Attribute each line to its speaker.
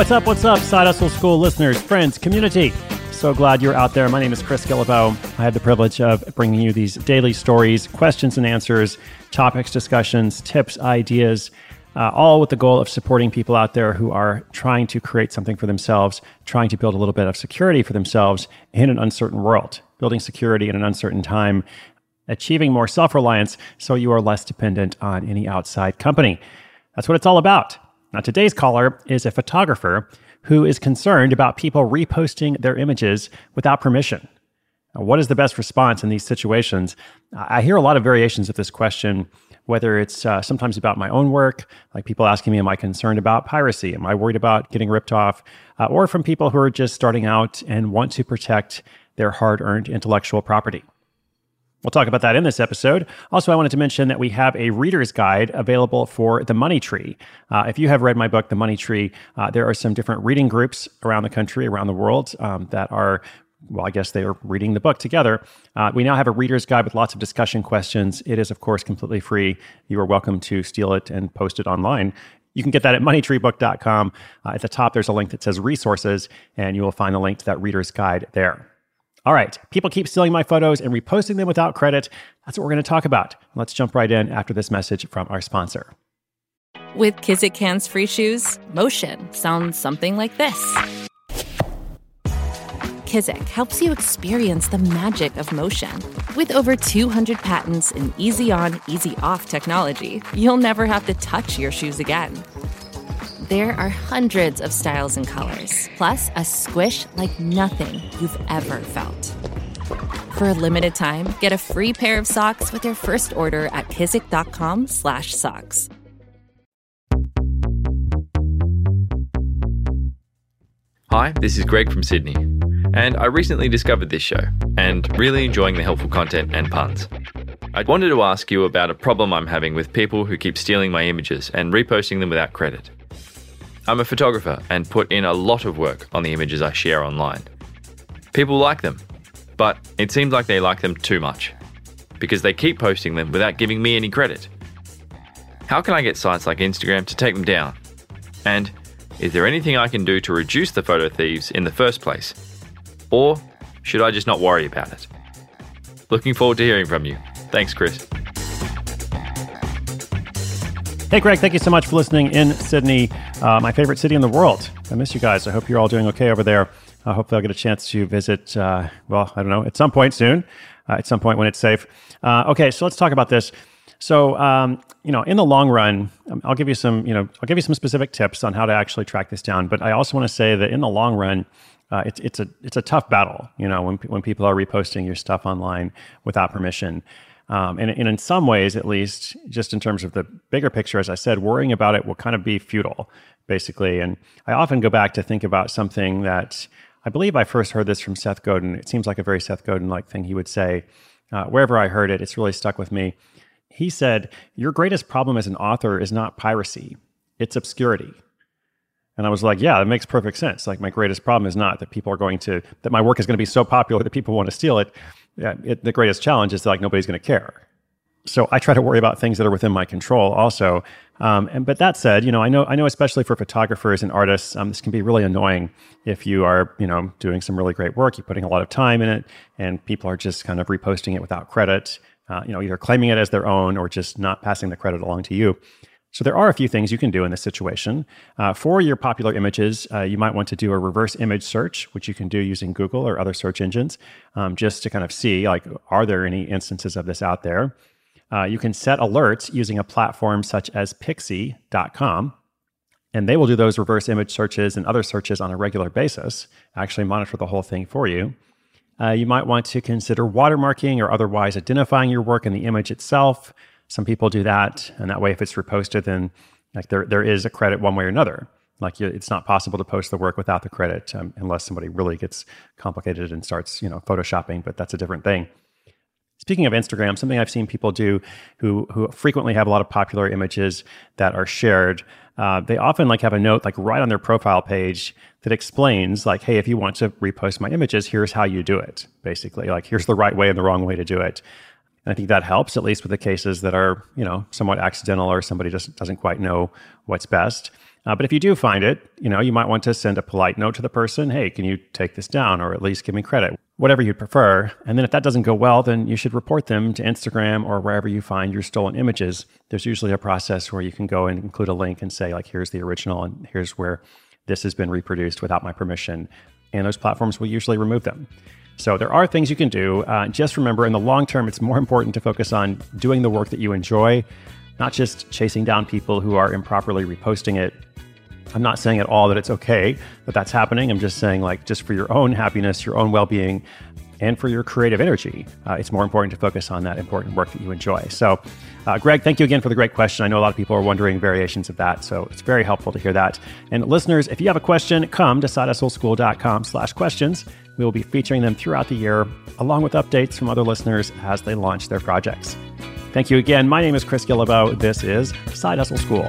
Speaker 1: What's up? What's up, Side Hustle School listeners, friends, community? So glad you're out there. My name is Chris Guillebeau. I have the privilege of bringing you these daily stories, questions and answers, topics, discussions, tips, ideas, uh, all with the goal of supporting people out there who are trying to create something for themselves, trying to build a little bit of security for themselves in an uncertain world, building security in an uncertain time, achieving more self reliance so you are less dependent on any outside company. That's what it's all about. Now, today's caller is a photographer who is concerned about people reposting their images without permission. Now, what is the best response in these situations? I hear a lot of variations of this question, whether it's uh, sometimes about my own work, like people asking me, Am I concerned about piracy? Am I worried about getting ripped off? Uh, or from people who are just starting out and want to protect their hard earned intellectual property. We'll talk about that in this episode. Also, I wanted to mention that we have a reader's guide available for the Money Tree. Uh, if you have read my book, The Money Tree, uh, there are some different reading groups around the country, around the world, um, that are well, I guess they are reading the book together. Uh, we now have a reader's guide with lots of discussion questions. It is, of course, completely free. You are welcome to steal it and post it online. You can get that at moneytreebook.com. Uh, at the top, there's a link that says resources, and you will find the link to that reader's guide there. All right, people keep stealing my photos and reposting them without credit. That's what we're going to talk about. Let's jump right in after this message from our sponsor.
Speaker 2: With Kizik hands free shoes, motion sounds something like this. Kizik helps you experience the magic of motion. With over 200 patents and easy on, easy off technology, you'll never have to touch your shoes again. There are hundreds of styles and colors, plus a squish like nothing you've ever felt. For a limited time, get a free pair of socks with your first order at kizik.com/socks.
Speaker 3: Hi, this is Greg from Sydney, and I recently discovered this show and really enjoying the helpful content and puns. I wanted to ask you about a problem I'm having with people who keep stealing my images and reposting them without credit. I'm a photographer and put in a lot of work on the images I share online. People like them, but it seems like they like them too much because they keep posting them without giving me any credit. How can I get sites like Instagram to take them down? And is there anything I can do to reduce the photo thieves in the first place? Or should I just not worry about it? Looking forward to hearing from you. Thanks, Chris.
Speaker 1: Hey, Greg, thank you so much for listening in Sydney, uh, my favorite city in the world. I miss you guys. I hope you're all doing okay over there. I hope I'll get a chance to visit, uh, well, I don't know, at some point soon, uh, at some point when it's safe. Uh, okay, so let's talk about this. So, um, you know, in the long run, um, I'll give you some, you know, I'll give you some specific tips on how to actually track this down. But I also want to say that in the long run, uh, it's it's a it's a tough battle. You know, when when people are reposting your stuff online without permission. Um, and, and, in some ways, at least, just in terms of the bigger picture, as I said, worrying about it will kind of be futile, basically. And I often go back to think about something that I believe I first heard this from Seth Godin. It seems like a very Seth Godin like thing he would say. Uh, wherever I heard it, it's really stuck with me. He said, Your greatest problem as an author is not piracy, it's obscurity. And I was like, yeah, that makes perfect sense. Like, my greatest problem is not that people are going to, that my work is going to be so popular that people want to steal it yeah, it, the greatest challenge is that, like nobody's going to care. So I try to worry about things that are within my control also. Um, and but that said, you know, I know I know especially for photographers and artists, um, this can be really annoying if you are, you know, doing some really great work, you're putting a lot of time in it, and people are just kind of reposting it without credit. uh, you know, either claiming it as their own or just not passing the credit along to you. So there are a few things you can do in this situation. Uh, for your popular images, uh, you might want to do a reverse image search, which you can do using Google or other search engines, um, just to kind of see like, are there any instances of this out there? Uh, you can set alerts using a platform such as Pixsy.com, and they will do those reverse image searches and other searches on a regular basis. Actually, monitor the whole thing for you. Uh, you might want to consider watermarking or otherwise identifying your work in the image itself. Some people do that, and that way, if it's reposted, then like there there is a credit one way or another. Like it's not possible to post the work without the credit um, unless somebody really gets complicated and starts you know photoshopping, but that's a different thing. Speaking of Instagram, something I've seen people do who who frequently have a lot of popular images that are shared. Uh, they often like have a note like right on their profile page that explains like, hey, if you want to repost my images, here's how you do it. Basically, like here's the right way and the wrong way to do it. And I think that helps, at least with the cases that are, you know, somewhat accidental or somebody just doesn't quite know what's best. Uh, but if you do find it, you know, you might want to send a polite note to the person, hey, can you take this down or at least give me credit, whatever you'd prefer. And then if that doesn't go well, then you should report them to Instagram or wherever you find your stolen images. There's usually a process where you can go and include a link and say, like, here's the original and here's where this has been reproduced without my permission. And those platforms will usually remove them. So there are things you can do. Uh, just remember, in the long term, it's more important to focus on doing the work that you enjoy, not just chasing down people who are improperly reposting it. I'm not saying at all that it's okay that that's happening. I'm just saying, like, just for your own happiness, your own well being, and for your creative energy, uh, it's more important to focus on that important work that you enjoy. So, uh, Greg, thank you again for the great question. I know a lot of people are wondering variations of that, so it's very helpful to hear that. And listeners, if you have a question, come to sidehustleschool.com slash questions. We will be featuring them throughout the year, along with updates from other listeners as they launch their projects. Thank you again. My name is Chris Guillebeau. This is Side Hustle School.